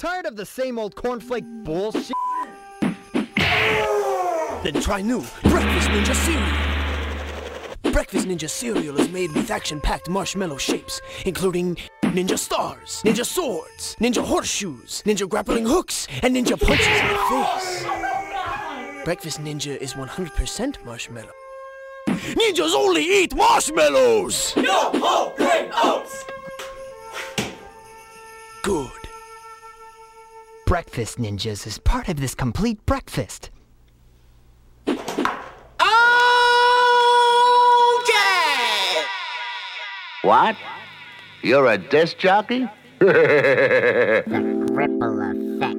Tired of the same old cornflake bullshit? Then try new Breakfast Ninja Cereal. Breakfast Ninja Cereal is made with action-packed marshmallow shapes, including ninja stars, ninja swords, ninja horseshoes, ninja grappling hooks, and ninja punches in the face. Breakfast Ninja is 100% marshmallow. Ninjas only eat marshmallows! Yo ho, green oats! Breakfast Ninjas is part of this complete breakfast. Okay! What? You're a disc jockey? The Ripple Effect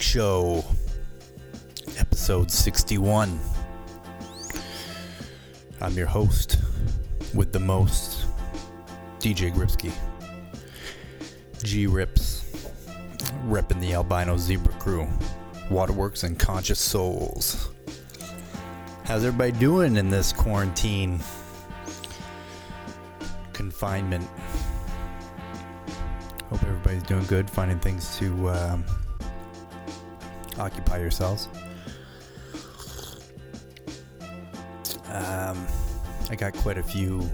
Show, episode 61. I'm your host with the most, DJ Gripsky. G Rips, repping the albino zebra crew, Waterworks and Conscious Souls. How's everybody doing in this quarantine? Confinement Hope everybody's doing good, finding things to um, occupy yourselves. Um, I got quite a few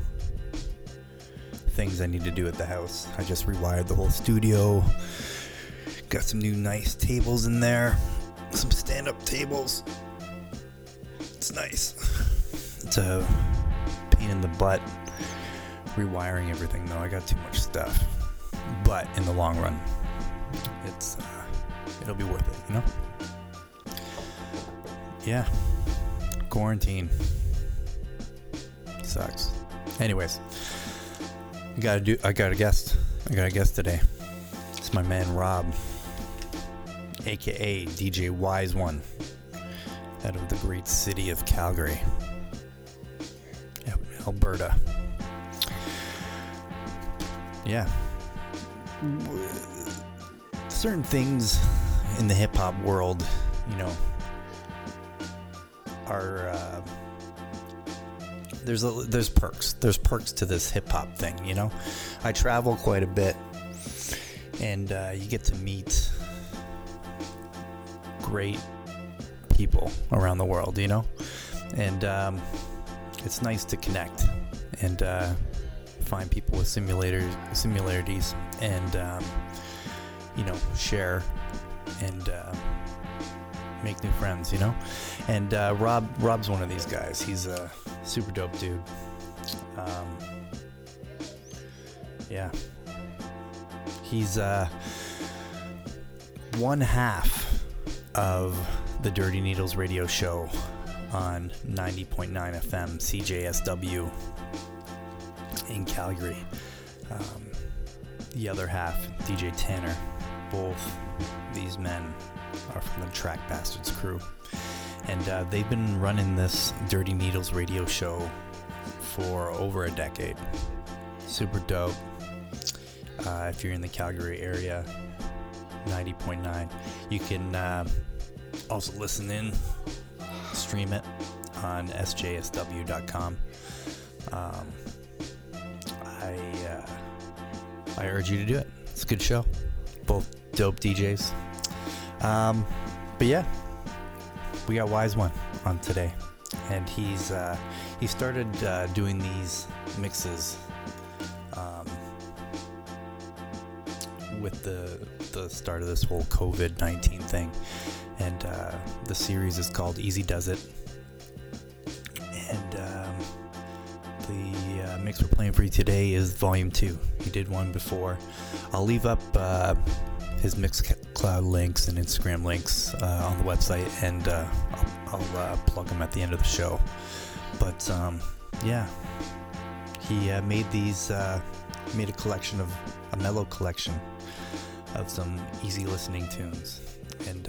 things I need to do at the house. I just rewired the whole studio. Got some new nice tables in there, some stand up tables. It's nice. It's a pain in the butt rewiring everything, though. I got too much stuff but in the long run, it's uh, it'll be worth it, you know. Yeah, quarantine sucks. Anyways, I gotta do. I got a guest. I got a guest today. It's my man Rob, aka DJ Wyzewon, out of the great city of Calgary, Alberta. Yeah, certain things in the hip hop world, you know, are uh, there's a, there's perks. There's perks to this hip hop thing, you know. I travel quite a bit, and uh, you get to meet great people around the world, you know, and um, it's nice to connect and uh, find people with simulators similarities and um, you know, share and uh, make new friends, you know. And uh, Rob, Rob's one of these guys. He's a super dope dude. Um, yeah, he's uh, one half of the Dirty Needles radio show on 90.9 FM CJSW in Calgary. Um, the other half, DJ Tanner. Both these men are from the Track Bastards crew. And uh, they've been running this Dirty Needles radio show for over a decade. Super dope. Uh, if you're in the Calgary area, 90.9. You can uh, also listen in, stream it on cjsw.com. Um, I uh, I urge you to do it. It's a good show. Both dope DJs. Um, but yeah, we got Wyzewon on today, and he's uh, he started uh, doing these mixes um, with the the start of this whole COVID nineteen thing, and uh, the series is called Easy Does It, mix we're playing for you today is Volume Two. He did one before. I'll leave up uh, his Mixcloud links and Instagram links uh, on the website, and uh, I'll, I'll uh, plug them at the end of the show. But um, yeah, he uh, made these, uh, made a collection of a mellow collection of some easy listening tunes, and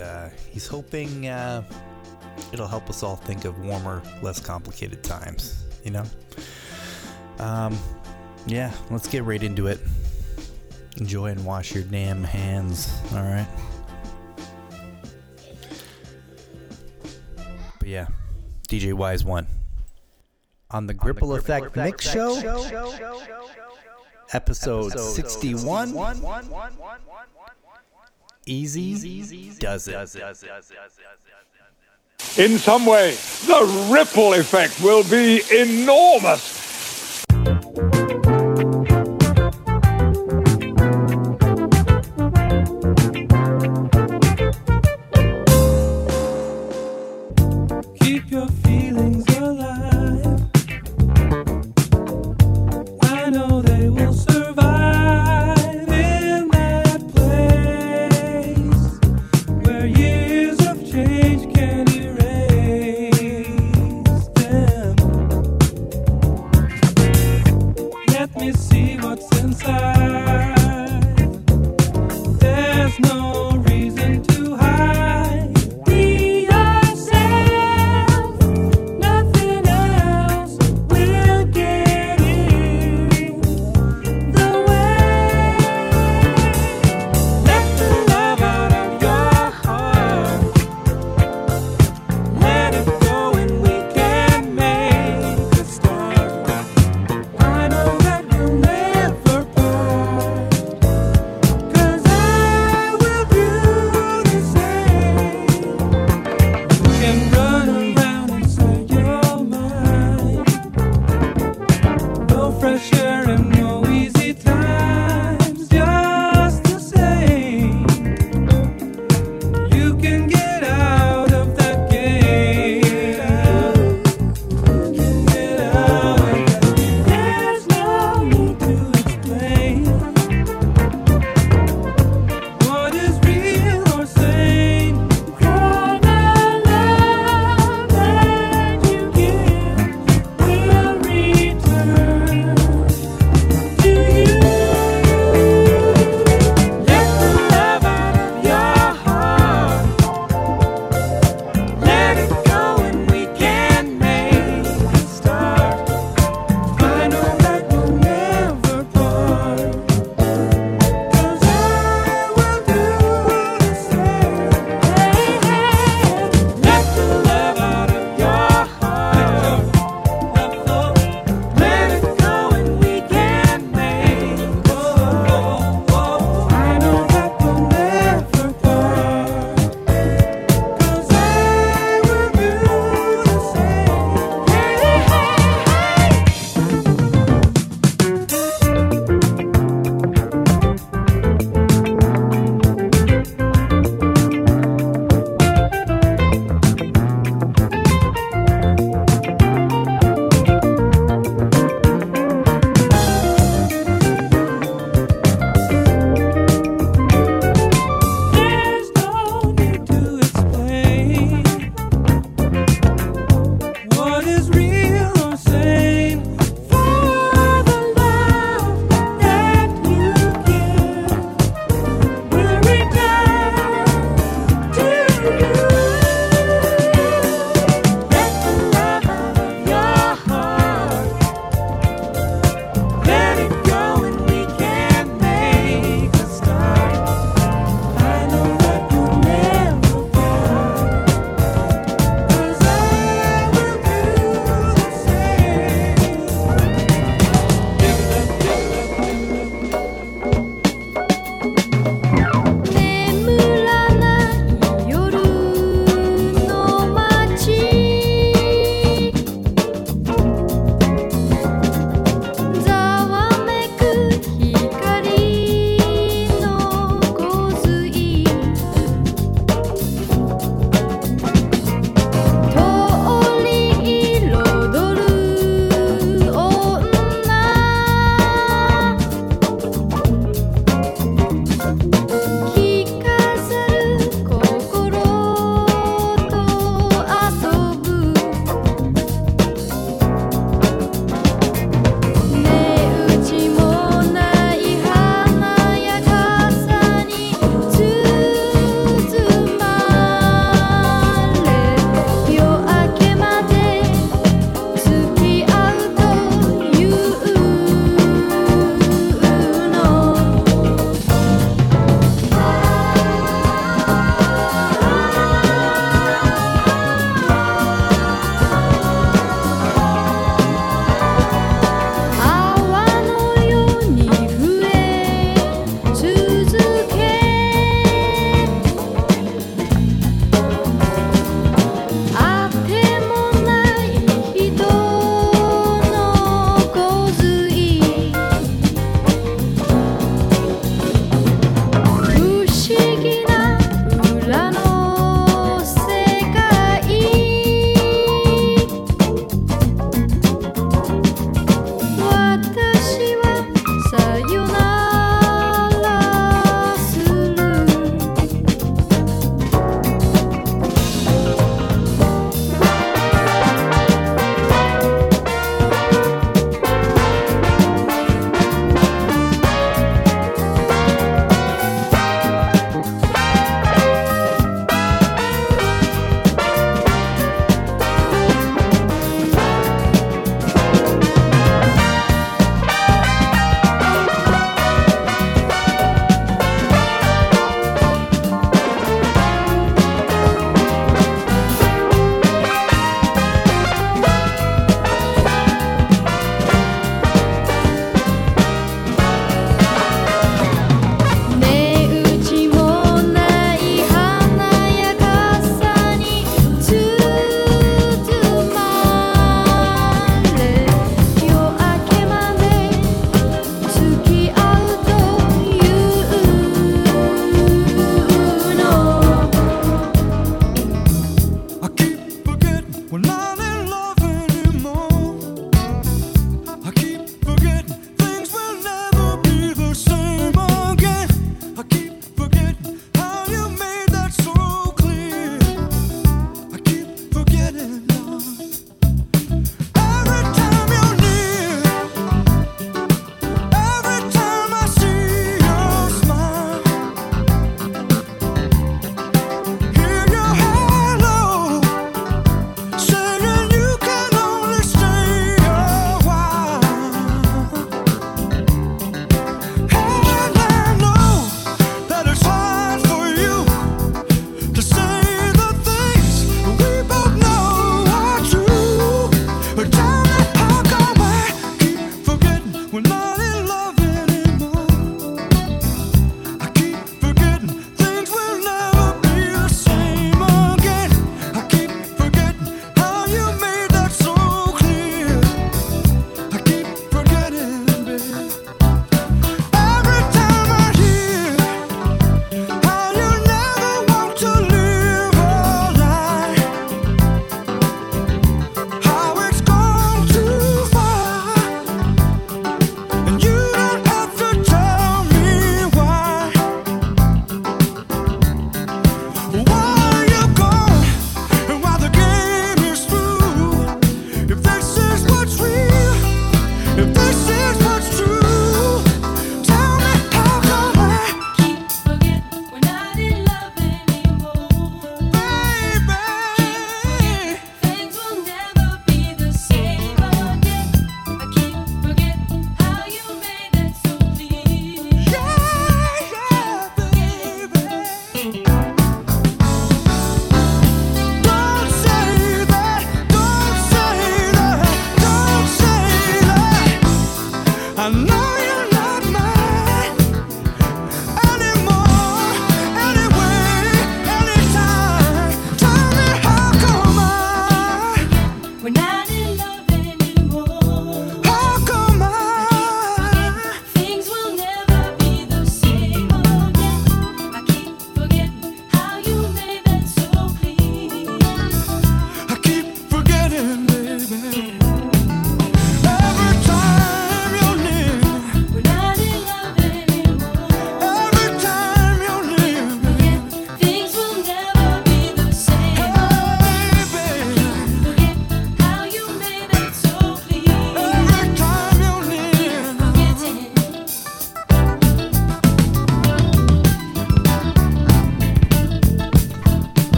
he's hoping it'll help us all think of warmer, less complicated times. You know. Um, yeah, let's get right into it. Enjoy and wash your damn hands, alright? But yeah, DJ Wyzewon. On the Gripple Effect Mix Show, episode 61. Easy does it. In some way, the ripple effect will be enormous. Keep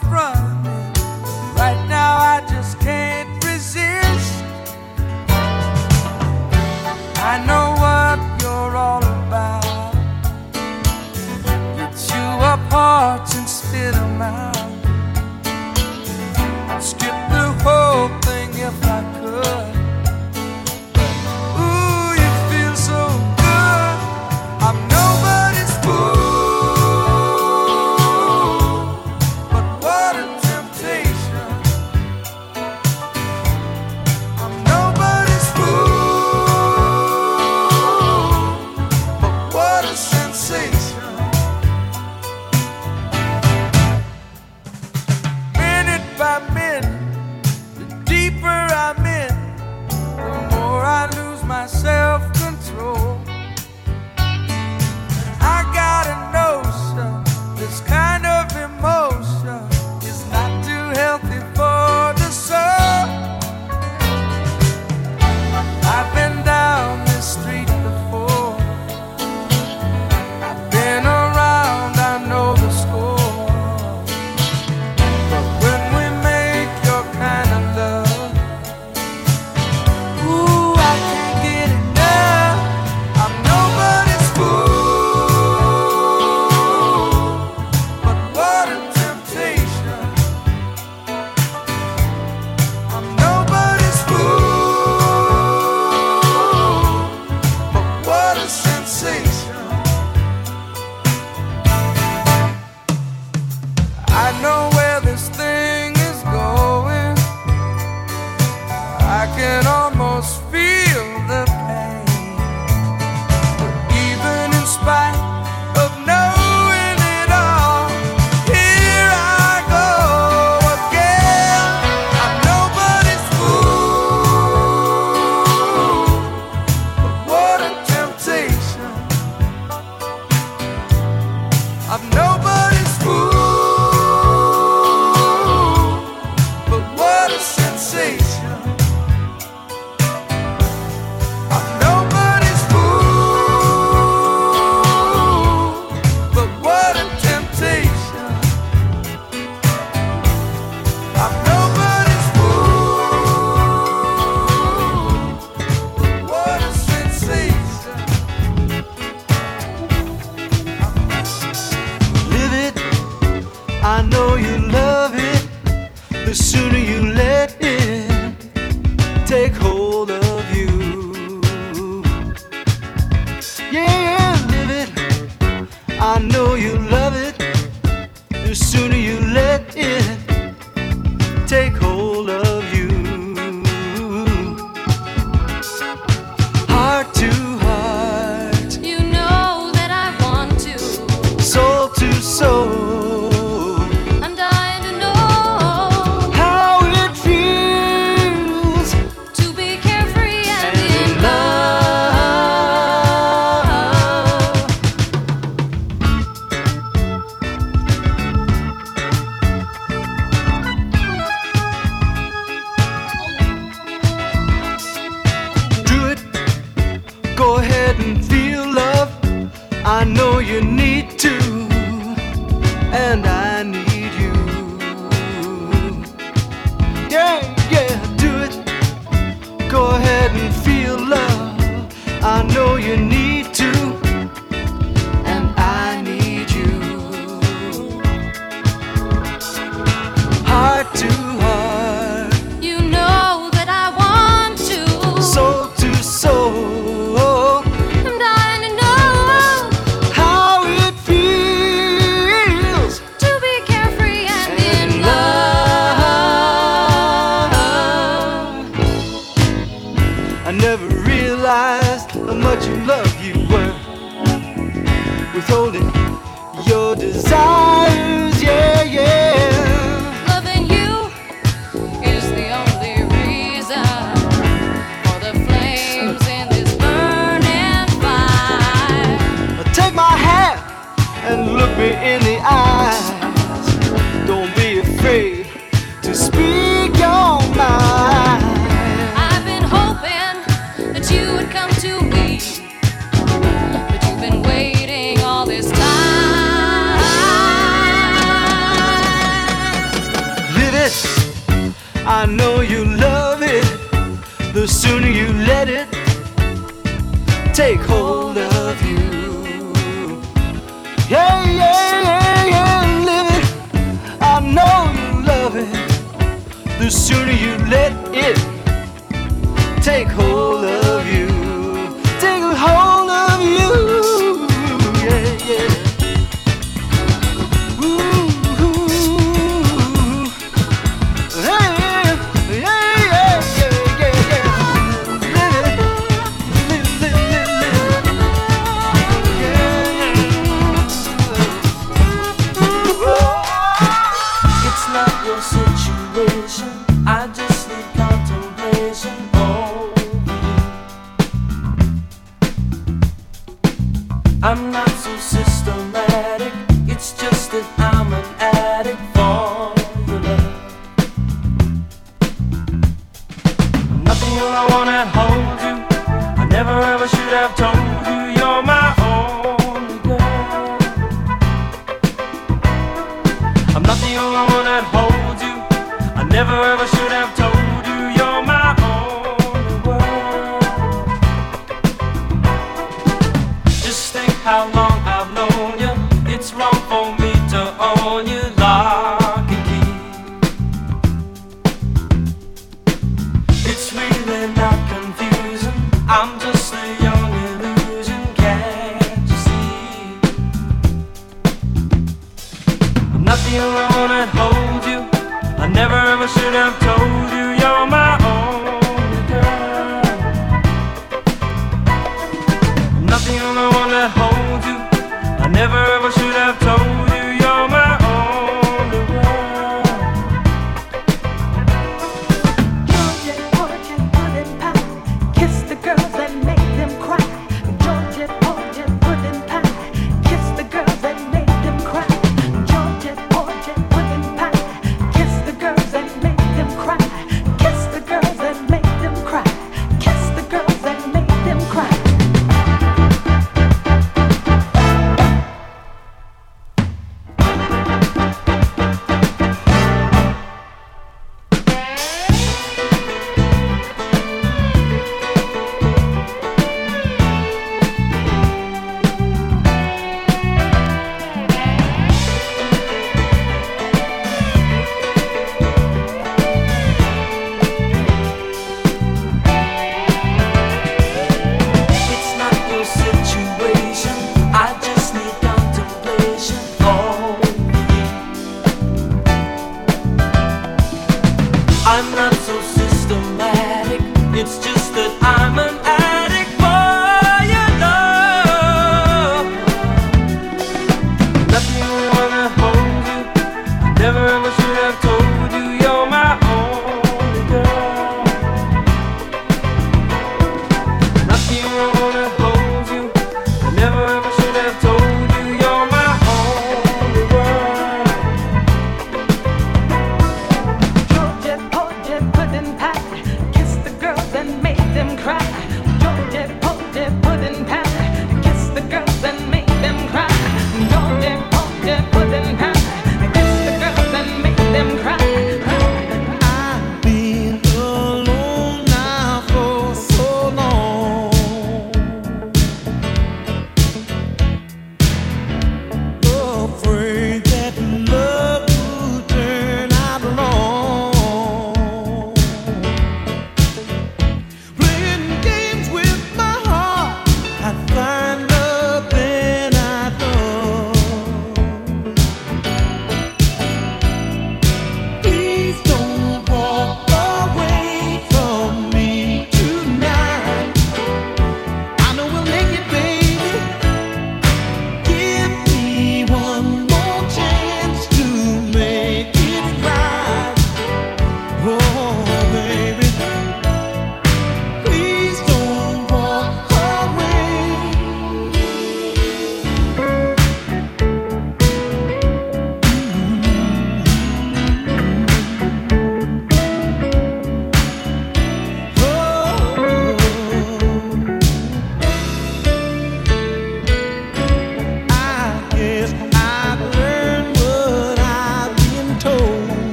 front.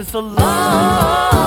It's a long,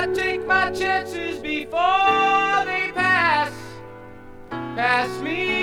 gotta take my chances before they pass. Pass me.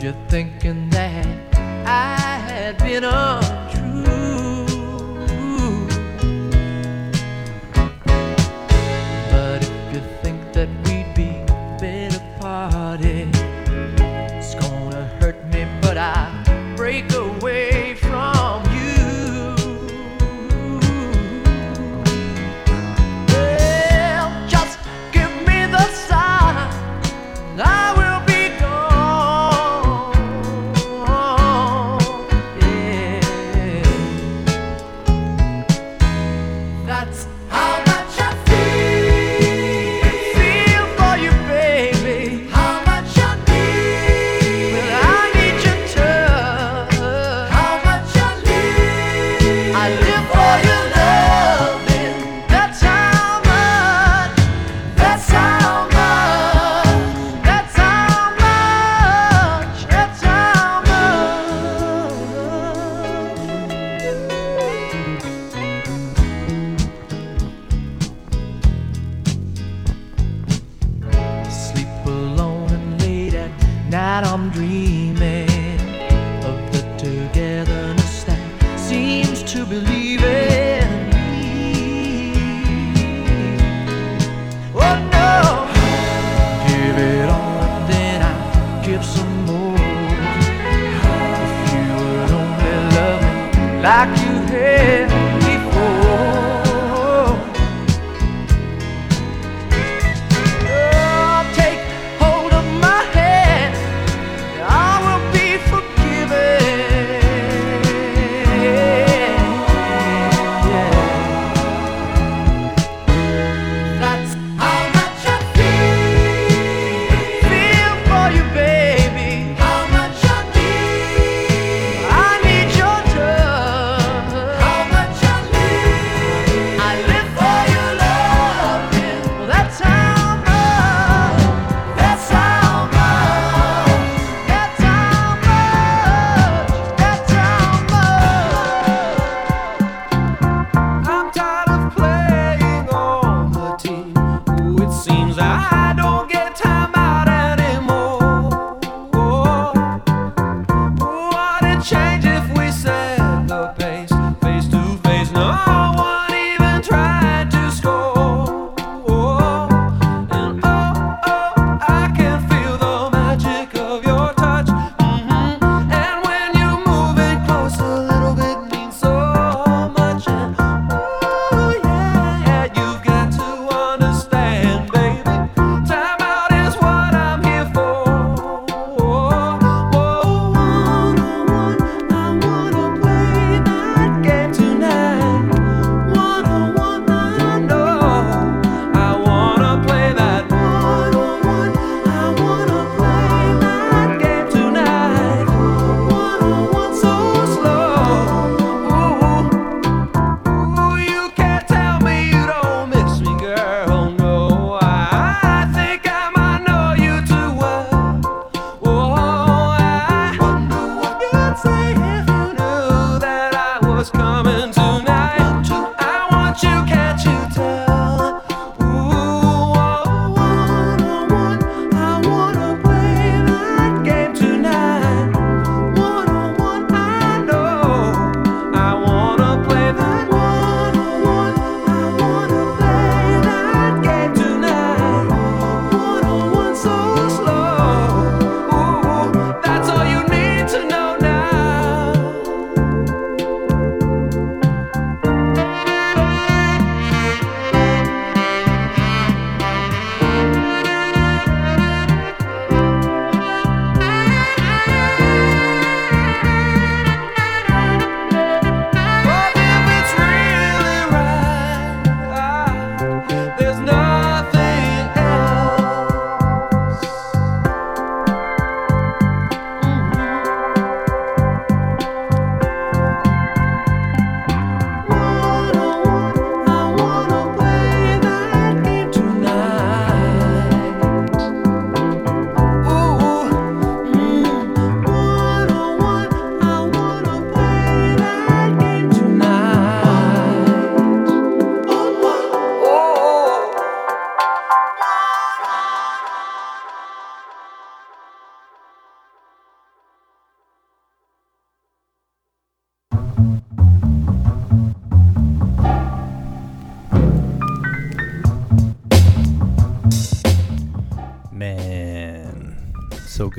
You're thinking that I had been untrue.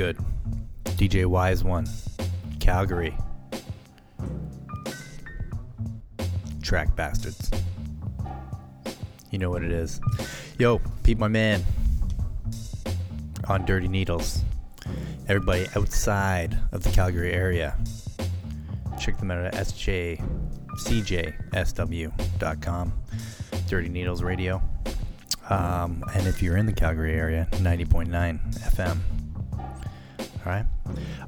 Good. DJ Wyzewon, Calgary. Track bastards. You know what it is. Yo, Pete, my man. On Dirty Needles. Everybody outside of the Calgary area. Check them out at sjcjsw.com. Dirty Needles Radio. Um, and if you're in the Calgary area, 90.9 FM. All right.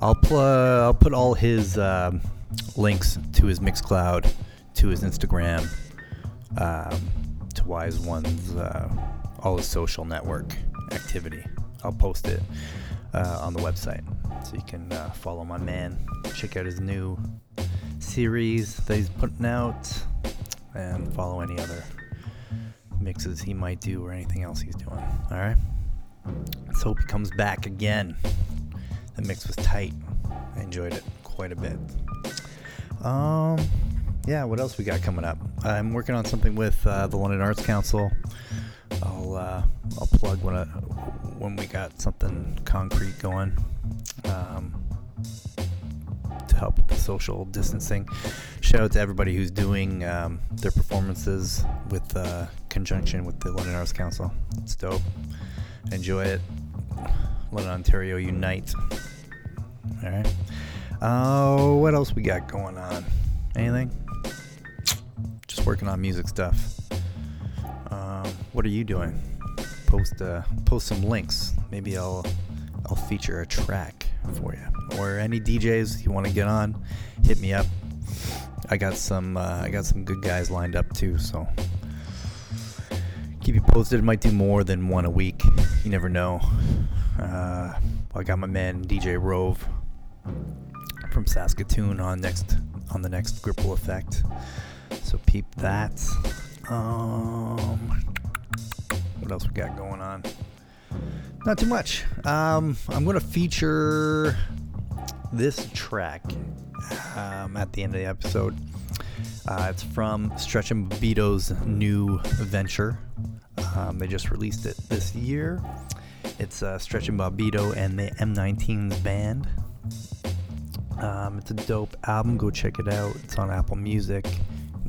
I'll pl- I'll put all his um, links to his Mixcloud, to his Instagram, um, to Wyzewon's uh, all his social network activity. I'll post it uh, on the website so you can uh, follow my man, check out his new series that he's putting out, and follow any other mixes he might do or anything else he's doing. All right. Let's hope he comes back again. The mix was tight. I enjoyed it quite a bit. Um, yeah. What else we got coming up? I'm working on something with uh, the London Arts Council. I'll uh, I'll plug when I, when we got something concrete going. Um, to help with the social distancing. Shout out to everybody who's doing um, their performances with uh, conjunction with the London Arts Council. It's dope. Enjoy it. London, Ontario, unite. All right. Oh, what else we got going on? Anything? Just working on music stuff. Um, what are you doing? Post uh, post some links. Maybe I'll I'll feature a track for you. Or any DJs you want to get on, hit me up. I got some uh, I got some good guys lined up too, so keep you posted. Might do more than one a week. You never know. Uh, I got my man DJ Rove from Saskatoon on next on the next Gripple Effect. So peep that. Um, what else we got going on? Not too much. Um, I'm to feature this track um, at the end of the episode. Uh, it's from Stretch and Bobbito's new venture. Um, they just released it this year. It's uh, Stretch and Bobbito and the M19's band. Um, it's a dope album. Go check it out. It's on Apple Music.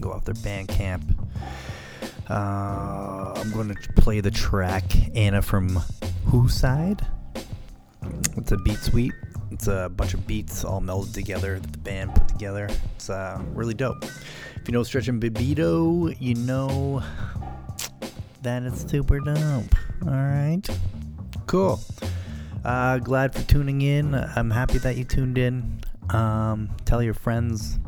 Go off their Bandcamp. Uh, I'm going to play the track Anna from Who Side. It's a beat suite. It's a bunch of beats all melded together that the band put together. It's uh, really dope. If you know Stretch and Bobbito, you know that it's super dope. All right. Cool. Uh, glad for tuning in. I'm happy that you tuned in. Um, tell your friends.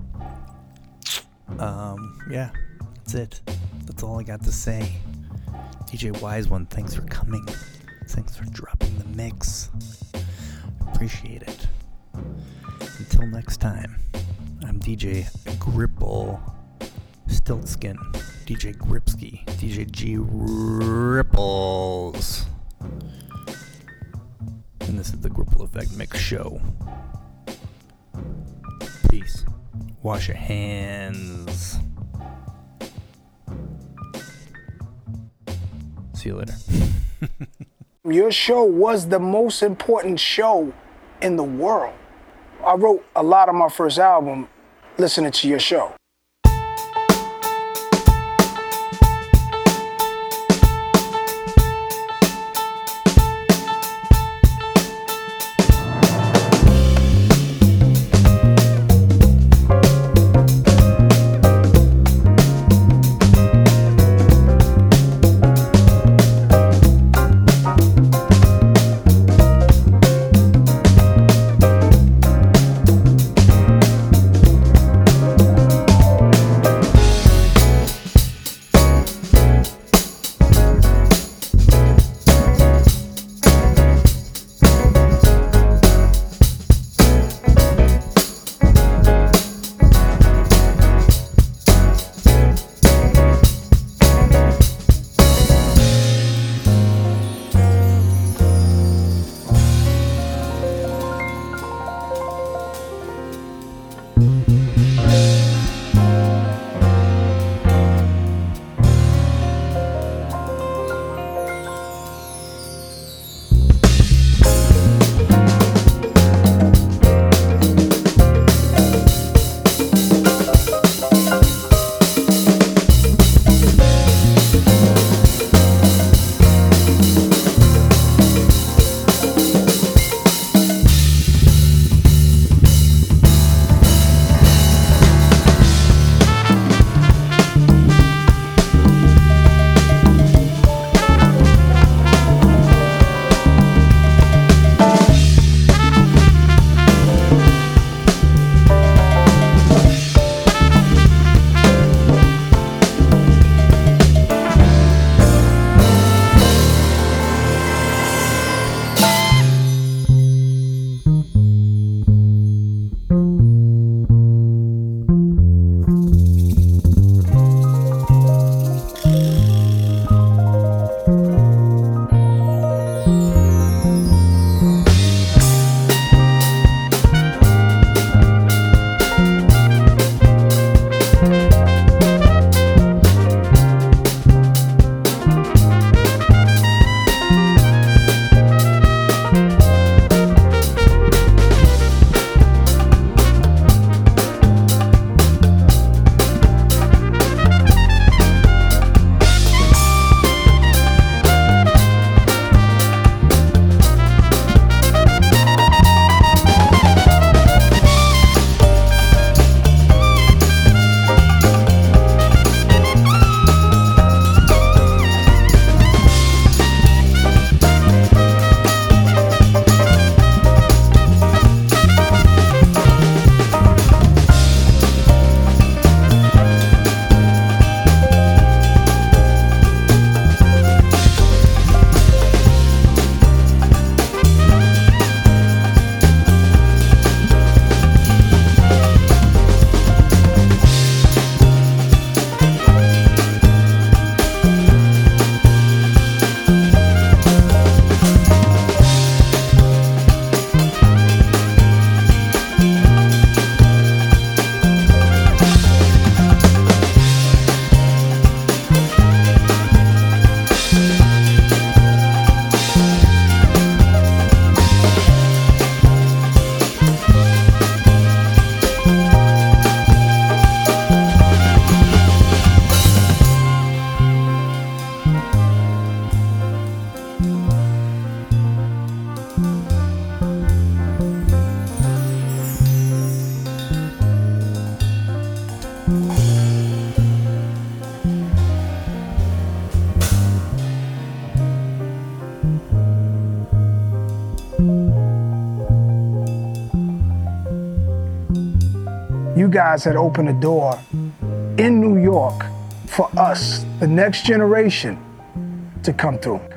Um, yeah, that's it. That's all I got to say. DJ Wyzewon, thanks for coming. Thanks for dropping the mix. Appreciate it. Until next time, I'm DJ Gripple Stiltskin, DJ Gripsky, DJ G Ripples. And this is the Gripple Effect Mix Show. Peace. Wash your hands. See you later. Your show was the most important show in the world. I wrote a lot of my first album listening to your show. Guys had opened a door in New York for us, the next generation, to come through.